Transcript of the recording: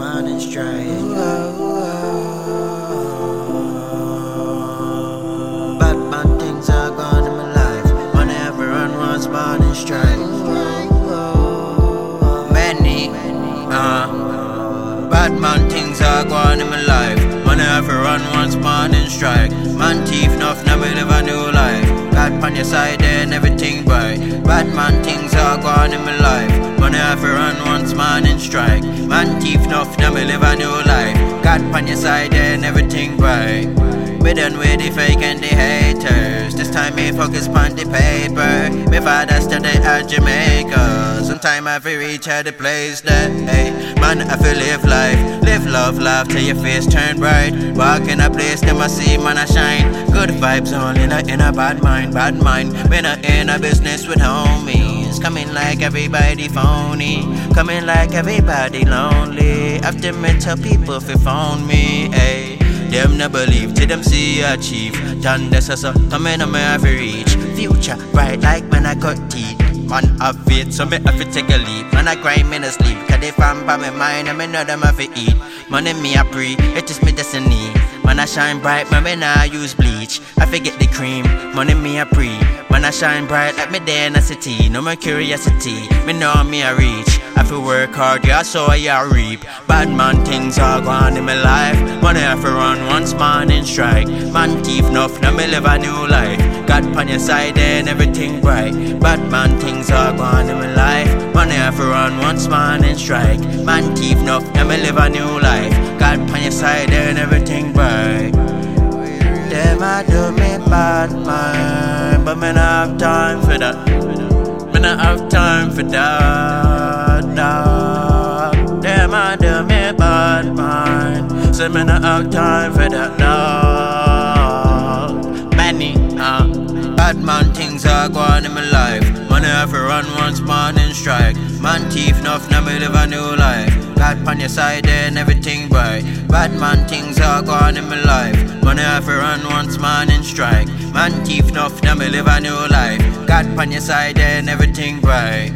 morning strike. Bad man things are gone in my life. Money everyone wants morning strike. Many, uh, bad man things are gone in my life. Money everyone wants morning strike. Man thief enough, now we live a new life. God on your side and everything bright. Bad man things are gone in my life. Money everyone wants morning strike. Man thief enough, now we live a new life. God on your side and everything bright. We done with the fake and the haters. This time me focus on the paper. Me father study at Jamaica. Sometime I feel reach at the place that, hey, man, I feel live life. Love, laugh till your face turn bright. Walk in a place, them I see, man, I shine. Good vibes only in a, in a bad mind, bad mind. We not in a business with homies. Coming like everybody phony. Coming like everybody lonely. After me tell people fi phone me, hey. Them no believe till them see I achieve. This so coming on have to reach. Future bright like when I cut teeth. Man have it, so me have to take a leap. Man I grind me no sleep, cause they fan by my mind and me know them have to eat. Money me a pre, it is me destiny. Man I shine bright, man when I use bleach. I forget the cream, money me a pre. Man I shine bright like me there in. No more curiosity, me know me a reach. I feel work hard, yeah, so I reap. Bad man things are gone in my life. Money have to run once morning strike. Man thief enough, now me live a new life. God on your side and everything bright. Bad man things are gone in my life. Money have to run once morning strike. Man thief enough, now me live a new life. God on your side and everything I do me bad man, but me not have time for that. Me not have time for that. Dog. Them I do me bad man, so me not have time for that. Dog. Many, uh, bad man things are going in my life. Money have to run once morning strike. Man thief enough, now me live a new life. God on your side and everything bright. Bad man things are gone in my life. Money have to run once morning strike. Man thief enough, now me live a new life. God on your side and everything bright.